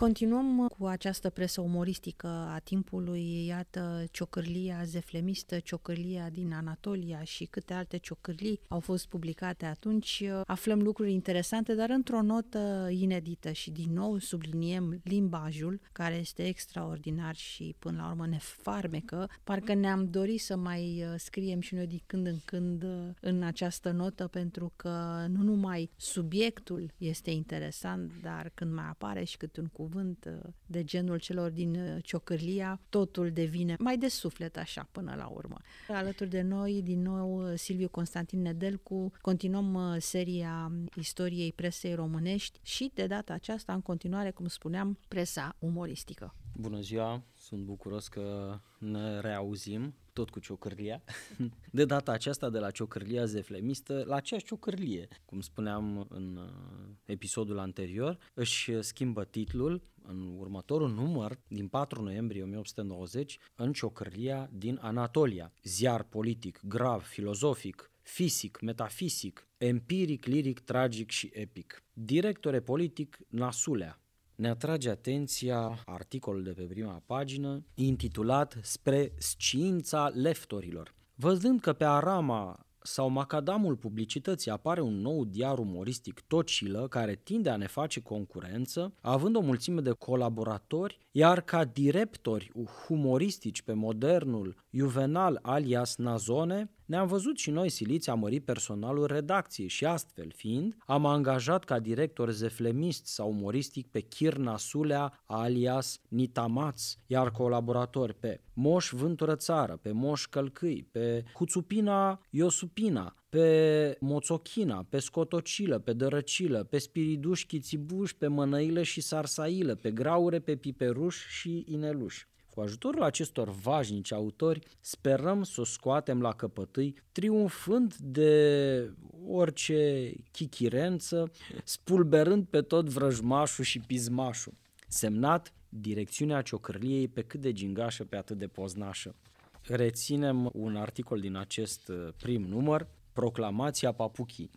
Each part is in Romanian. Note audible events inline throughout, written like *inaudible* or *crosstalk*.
Continuăm cu această presă umoristică a timpului, iată, ciocârlia zeflemistă, ciocârlia din Anatolia și câte alte ciocârlii au fost publicate atunci. Aflăm lucruri interesante, dar într-o notă inedită și din nou subliniem limbajul, care este extraordinar și până la urmă ne farmecă. Parcă ne-am dorit să mai uh, scriem și noi din când în când uh, în această notă, pentru că nu numai subiectul este interesant, dar când mai apare și câte un cuvânt cuvânt uh, de genul celor din uh, Ciocârlia, totul devine mai de suflet așa până la urmă. Alături de noi, din nou, uh, Silviu Constantin Nedelcu, continuăm seria istoriei presei românești și de data aceasta, în continuare, cum spuneam, presa umoristică. Bună ziua, sunt bucuros că ne reauzim tot cu ciocârlia. *laughs* De data aceasta de la ciocârlia zeflemistă la aceeași ciocârlie. Cum spuneam în uh, episodul anterior, își schimbă titlul în următorul număr din 4 noiembrie 1890 în ciocârlia din Anatolia. Ziar politic, grav, filozofic, fizic, metafizic, empiric, liric, tragic și epic. Directore politic Nasulea, ne atrage atenția articolul de pe prima pagină intitulat Spre sciința leftorilor. Văzând că pe arama sau macadamul publicității apare un nou diar umoristic tocilă care tinde a ne face concurență, având o mulțime de colaboratori, iar ca directori humoristici pe modernul Juvenal alias Nazone, ne-am văzut și noi siliți a mări personalul redacției și astfel fiind, am angajat ca director zeflemist sau umoristic pe Kirna Sulea alias Nitamaț, iar colaboratori pe Moș Vântură Țară, pe Moș Călcâi, pe Huțupina Iosupina, pe Moțochina, pe Scotocilă, pe Dărăcilă, pe Spiriduș Chițibuș, pe Mănăilă și Sarsailă, pe Graure, pe Piperuș și Ineluș. Cu ajutorul acestor vașnici autori, sperăm să o scoatem la căpătâi, triumfând de orice chichirență, spulberând pe tot vrăjmașul și pizmașul. Semnat Direcțiunea Ciocârliei pe cât de gingașă, pe atât de poznașă. Reținem un articol din acest uh, prim număr, Proclamația Papuchii.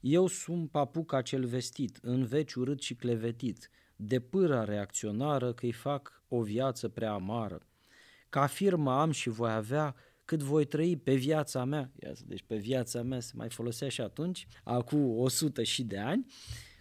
Eu sunt papuca cel vestit, în veci urât și clevetit, de pâra reacționară că-i fac o viață prea amară. Ca firmă am și voi avea cât voi trăi pe viața mea, deci pe viața mea se mai folosea și atunci, acum 100 și de ani,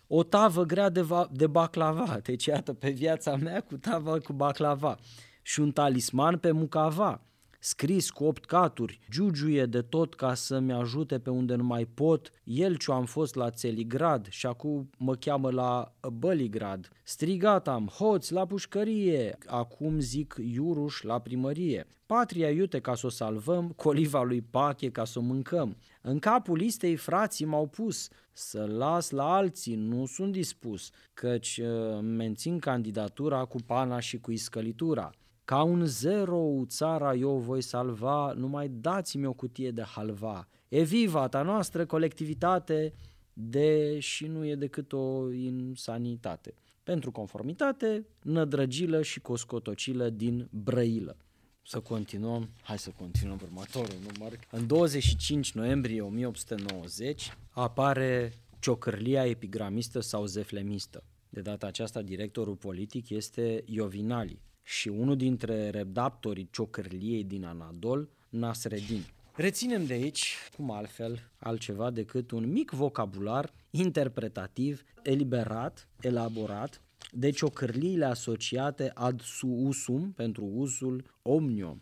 o tavă grea de, va, de baclava, deci iată pe viața mea cu tavă cu baclava. Și un talisman pe mucava, scris cu opt caturi, giugiuie de tot ca să-mi ajute pe unde nu mai pot, el ce am fost la Țeligrad și acum mă cheamă la Băligrad. Strigat am, hoți la pușcărie, acum zic iuruș la primărie. Patria iute ca să o salvăm, coliva lui Pache ca să o mâncăm. În capul listei frații m-au pus, să las la alții, nu sunt dispus, căci uh, mențin candidatura cu pana și cu iscălitura. Ca un zero țara eu voi salva, numai dați-mi o cutie de halva. E viva ta noastră colectivitate, de și nu e decât o insanitate. Pentru conformitate, nădrăgilă și coscotocilă din brăilă. Să continuăm, hai să continuăm următorul număr. În 25 noiembrie 1890 apare ciocârlia epigramistă sau zeflemistă. De data aceasta, directorul politic este Iovinali, și unul dintre redactorii ciocârliei din Anadol, Nasreddin. Reținem de aici, cum altfel, altceva decât un mic vocabular interpretativ, eliberat, elaborat, de ciocârliile asociate ad suusum pentru uzul omnium.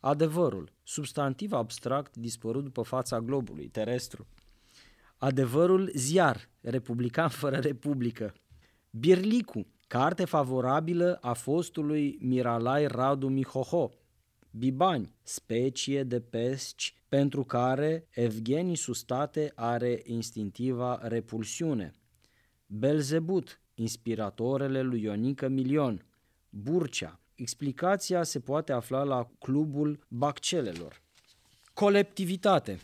Adevărul, substantiv abstract dispărut după fața globului terestru. Adevărul ziar, republican fără republică. Birlicu, Carte favorabilă a fostului Miralai Radu Mihoho, Bibani, specie de pesci pentru care Evgeni Sustate are instinctiva repulsiune. Belzebut, inspiratorele lui Ionică Milion. Burcea, explicația se poate afla la clubul Baccelelor. Colectivitate,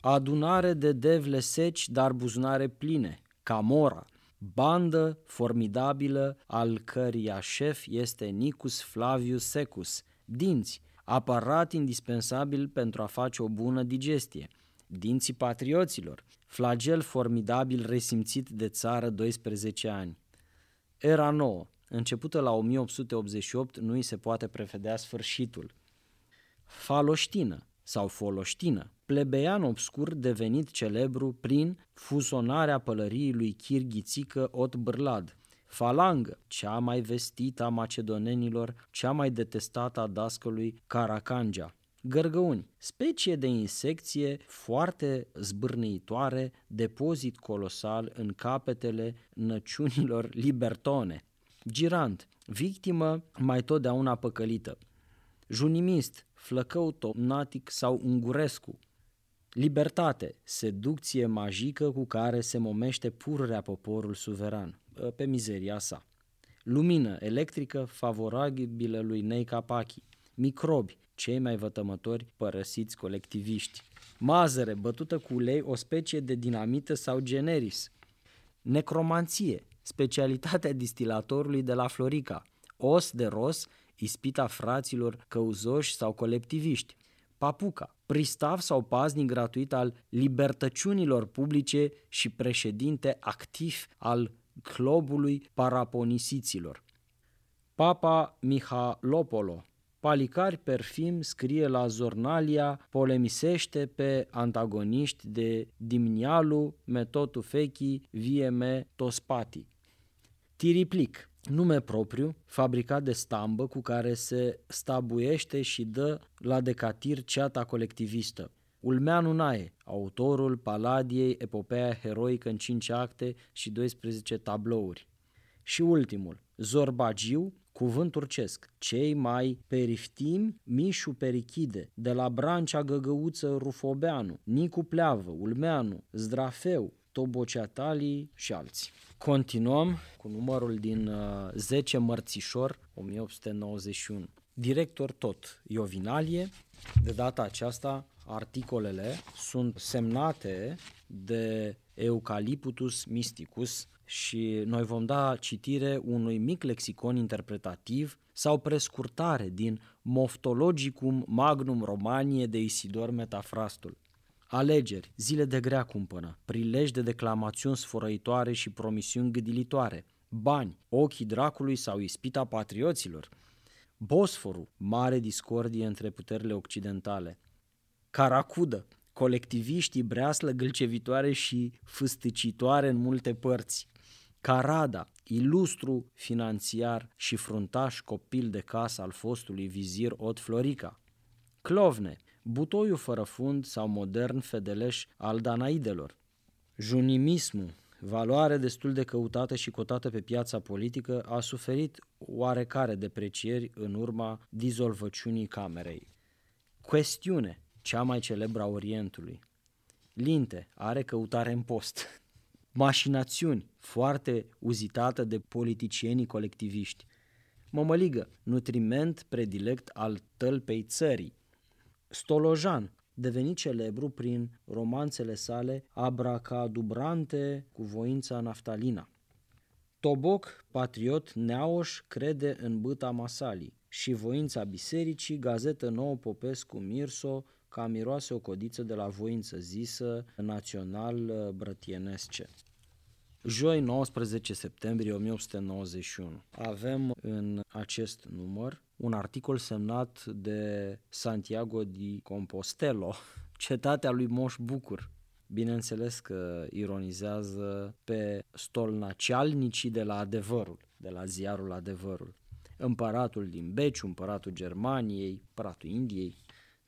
adunare de devle seci, dar buzunare pline. Camora, bandă formidabilă al căreia șef este Nicus Flavius Secus, dinți, aparat indispensabil pentru a face o bună digestie, dinții patrioților, flagel formidabil resimțit de țară 12 ani. Era nouă, începută la 1888, nu îi se poate prevedea sfârșitul. Faloștină sau foloștină, plebeian obscur devenit celebru prin fuzonarea pălăriei lui Chirghițică Ot Bârlad, falangă, cea mai vestită a macedonenilor, cea mai detestată a dascălui Caracangea, Gărgăuni, specie de insecție foarte zbârnăitoare, depozit colosal în capetele năciunilor *laughs* libertone. Girant, victimă mai totdeauna păcălită. Junimist, flăcău tomnatic sau ungurescu. Libertate, seducție magică cu care se momește pururea poporul suveran, pe mizeria sa. Lumină electrică favorabilă lui Nei Capachi. Microbi, cei mai vătămători părăsiți colectiviști. Mazăre bătută cu ulei, o specie de dinamită sau generis. Necromanție, specialitatea distilatorului de la Florica. Os de ros, ispita fraților căuzoși sau colectiviști. Papuca, pristav sau paznic gratuit al libertăciunilor publice și președinte activ al clubului paraponisiților. Papa Mihalopolo, Palicari Perfim scrie la Zornalia, polemisește pe antagoniști de Dimnialu, Metotu Fechi, Vieme Tospati. Tiriplic, nume propriu, fabricat de stambă cu care se stabuiește și dă la decatir ceata colectivistă. Ulmeanu Nae, autorul Paladiei, epopeea heroică în 5 acte și 12 tablouri. Și ultimul, Zorbagiu, cuvânt turcesc, cei mai periftimi Mișu Perichide, de la Brancea Găgăuță Rufobeanu, Nicu Pleavă, Ulmeanu, Zdrafeu, Toboceatalii și alții. Continuăm cu numărul din uh, 10 Mărțișor 1891. Director tot Iovinalie, de data aceasta articolele sunt semnate de Eucaliptus Mysticus, și noi vom da citire unui mic lexicon interpretativ sau prescurtare din Moftologicum Magnum Romanie de Isidor Metafrastul. Alegeri, zile de grea cumpănă, prilej de declamațiuni sfărăitoare și promisiuni gâdilitoare, bani, ochii dracului sau ispita patrioților, Bosforul, mare discordie între puterile occidentale, Caracudă, colectiviștii breaslă gâlcevitoare și fâstăcitoare în multe părți, Carada, ilustru finanțiar și fruntaș copil de casă al fostului vizir Ot Florica. Clovne, butoiul fără fund sau modern fedeleș al danaidelor. Junimismul, valoare destul de căutată și cotată pe piața politică, a suferit oarecare deprecieri în urma dizolvăciunii camerei. Questiune, cea mai celebră a Orientului. Linte, are căutare în post. mașinațiuni, foarte uzitată de politicienii colectiviști. Mămăligă, nutriment predilect al tălpei țării. Stolojan, devenit celebru prin romanțele sale abracadubrante cu voința naftalina. Toboc, patriot neaoș, crede în băta masalii și voința bisericii, gazetă nouă Popescu Mirso, ca miroase o codiță de la voință zisă național uh, brătienesce. Joi 19 septembrie 1891 avem în acest număr un articol semnat de Santiago di Compostelo, *laughs* cetatea lui Moș Bucur. Bineînțeles că ironizează pe stolnacialnicii de la adevărul, de la ziarul adevărul. Împăratul din Beciu, împăratul Germaniei, împăratul Indiei,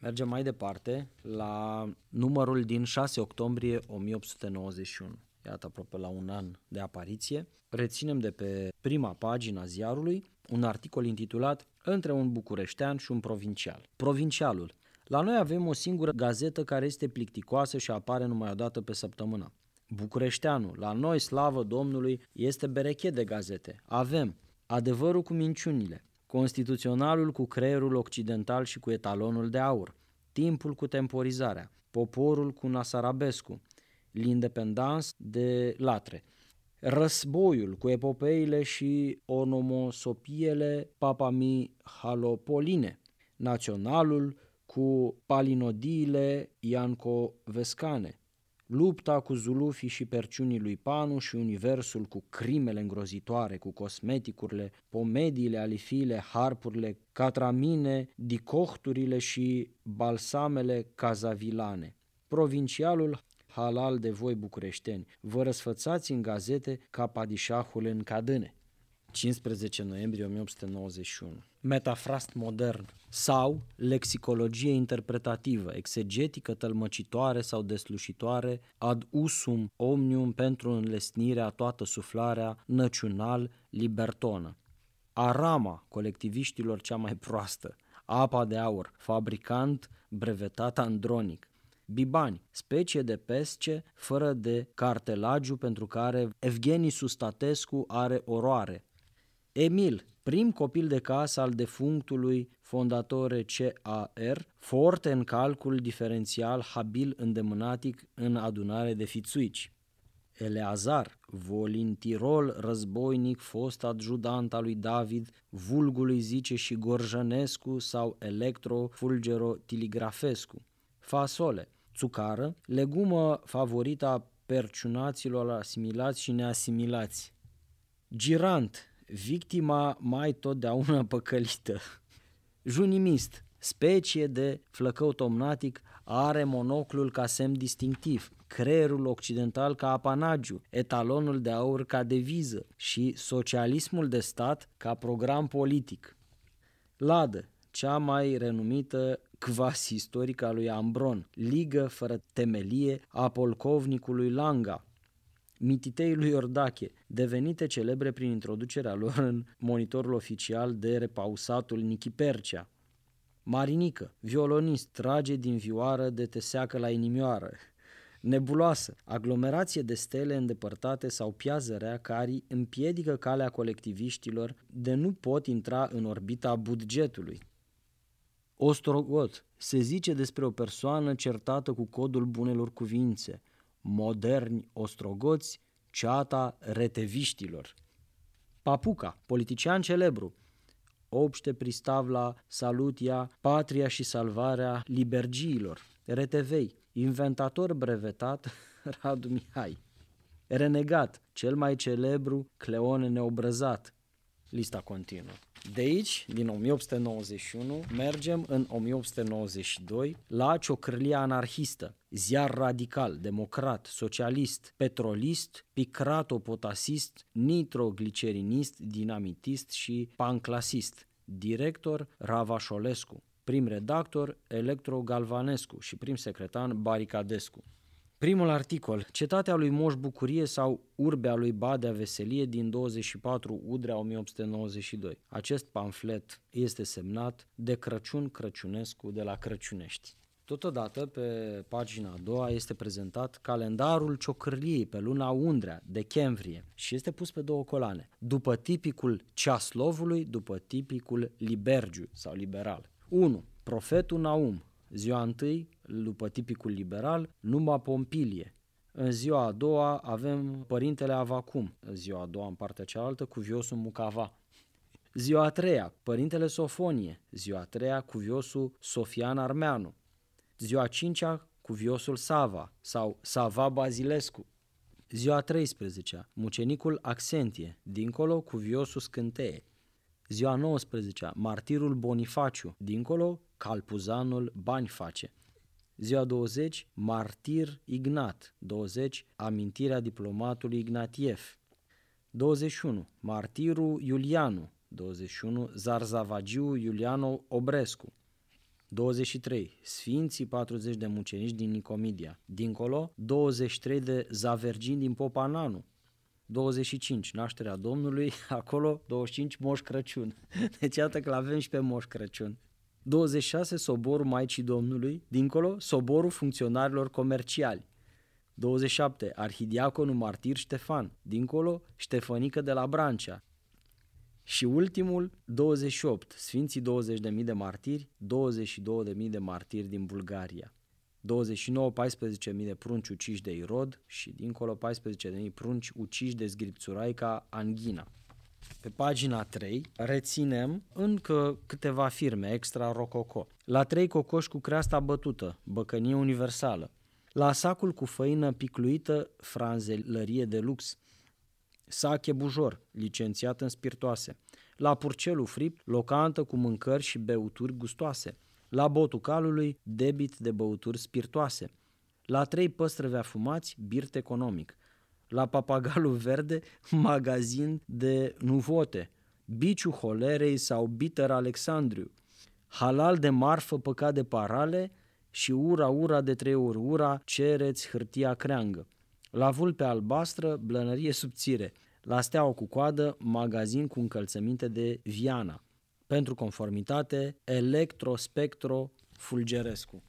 Mergem mai departe la numărul din 6 octombrie 1891. Iată aproape la un an de apariție. Reținem de pe prima pagina ziarului un articol intitulat Între un bucureștean și un provincial. Provincialul. La noi avem o singură gazetă care este plicticoasă și apare numai o dată pe săptămână. Bucureșteanul. La noi, slavă Domnului, este berechet de gazete. Avem Adevărul cu minciunile, Constituționalul cu creierul occidental și cu etalonul de aur, Timpul cu temporizarea, Poporul cu Nasarabescu, L'Independance de Latre, Războiul cu epopeile și onomosopiele papami halopoline, Naționalul cu palinodiile Ianco Vescane, lupta cu zulufii și perciunii lui Panu și universul cu crimele îngrozitoare, cu cosmeticurile, pomediile, alifile, harpurile, catramine, dicohturile și balsamele cazavilane. Provincialul halal de voi bucureșteni, vă răsfățați în gazete ca padișahul în cadâne. 15 noiembrie 1891. Metafrast modern sau lexicologie interpretativă, exegetică tălmăcitoare sau deslușitoare, ad usum omnium pentru înlesnirea toată suflarea năciunal libertonă. Arama colectiviștilor cea mai proastă, apa de aur, fabricant brevetat andronic, Bibani, specie de pesce fără de cartelagiu pentru care Evgeni Sustatescu are oroare, Emil, prim copil de casă al defunctului fondatore CAR, forte în calcul diferențial, habil îndemânatic în adunare de fițuici. Eleazar, volintirol războinic, fost adjudant al lui David, vulgului zice și Gorjănescu sau Electro Fulgero Tiligrafescu. Fasole, țucară, legumă favorita perciunaților asimilați și neasimilați. Girant, victima mai totdeauna *laughs* păcălită. Junimist, specie de flăcău tomnatic, are monoclul ca semn distinctiv, creierul occidental ca apanagiu, etalonul de aur ca deviză și socialismul de stat ca program politic. Ladă, cea mai renumită quasi istorică a lui Ambron, ligă fără temelie a polcovnicului Langa, mititei lui Iordache, devenite celebre prin introducerea lor în monitorul oficial de repausatul Nichi Percea. Marinică, violonist, trage din vioară de te seacă la inimioară. Nebuloasă, aglomerație de stele îndepărtate sau piază rea care împiedică calea colectiviștilor de nu pot intra în orbita budgetului. Ostrogot, se zice despre o persoană certată cu codul bunelor cuvințe – moderni ostrogoți, ceata reteviștilor. Papuca, politician celebru, obște pristavla salutia, patria și salvarea libergiilor, retevei, inventator brevetat *laughs* Radu Mihai. Renegat, cel mai celebru Cleone Neobrăzat. Lista continuă. De aici, din 1891, mergem în 1892 la ciocrâlia anarhistă, ziar radical, democrat, socialist, petrolist, picratopotasist, nitroglicerinist, dinamitist și panclasist. Director Ravașolescu, prim redactor Electro Galvanescu și prim secretar Baricadescu. Primul articol, Cetatea lui Moș Bucurie sau Urbea lui Badea Veselie din 24 Udrea 1892. Acest pamflet este semnat de Crăciun Crăciunescu de la Crăciunești. Totodată, pe pagina a doua este prezentat calendarul ciocârliei pe luna Undrea, decembrie, și este pus pe două colane, după tipicul Ceaslovului, după tipicul Libergiu sau liberal. 1. Profetul Naum, Ziua întâi, după tipicul liberal, Numa Pompilie. În ziua a doua avem Părintele Avacum. În ziua a doua, în partea cealaltă, Cuviosul Mucava. Ziua a treia, Părintele Sofonie. Ziua a treia, Cuviosul Sofian Armeanu. Ziua a cincea, Cuviosul Sava sau Sava Bazilescu. Ziua a 13 Mucenicul Axentie, dincolo Cuviosul Scânteie. Ziua 19 Martirul Bonifaciu, dincolo Calpuzanul bani face. Ziua 20, Martir Ignat. 20, Amintirea diplomatului Ignatiev. 21, Martirul Iulianu. 21, Zarzavagiu Iuliano Obrescu. 23. Sfinții 40 de mucenici din Nicomedia. Dincolo, 23 de zavergini din Popananu. 25. Nașterea Domnului, *laughs* acolo 25 Moș Crăciun. *laughs* Deci iată că l-avem și pe Moș Crăciun. 26 Soborul Maicii Domnului, dincolo Soborul Funcționarilor Comerciali. 27 Arhidiaconul Martir Ștefan, dincolo Ștefănică de la Brancea. Și ultimul, 28, Sfinții 20.000 de martiri, 22.000 de martiri din Bulgaria. 29, 14.000 de prunci uciși de Irod și dincolo 14.000 prunci uciși de Zgripțuraica Anghina. Pe pagina 3 reținem încă câteva firme extra rococo. La 3 cocoși cu creasta bătută, băcănie universală. La sacul cu făină picluită, franzelărie de lux. Sache bujor, licențiat în spiritoase. La purcelul fript, locantă cu mâncări și beuturi gustoase. La botul calului, debit de băuturi spiritoase. La trei păstrăvi afumați, birt economic. La papagalul verde, magazin de nuvote. Biciu holerei sau bitter Alexandriu. Halal de marfă păcat de parale și ura ura de trei ori ura, cereți hârtia creangă. La vulpe albastră, blănărie subțire. La steaua cu coadă, magazin cu încălțăminte de Viana. Pentru conformitate, Electro Spectro Fulgerescu.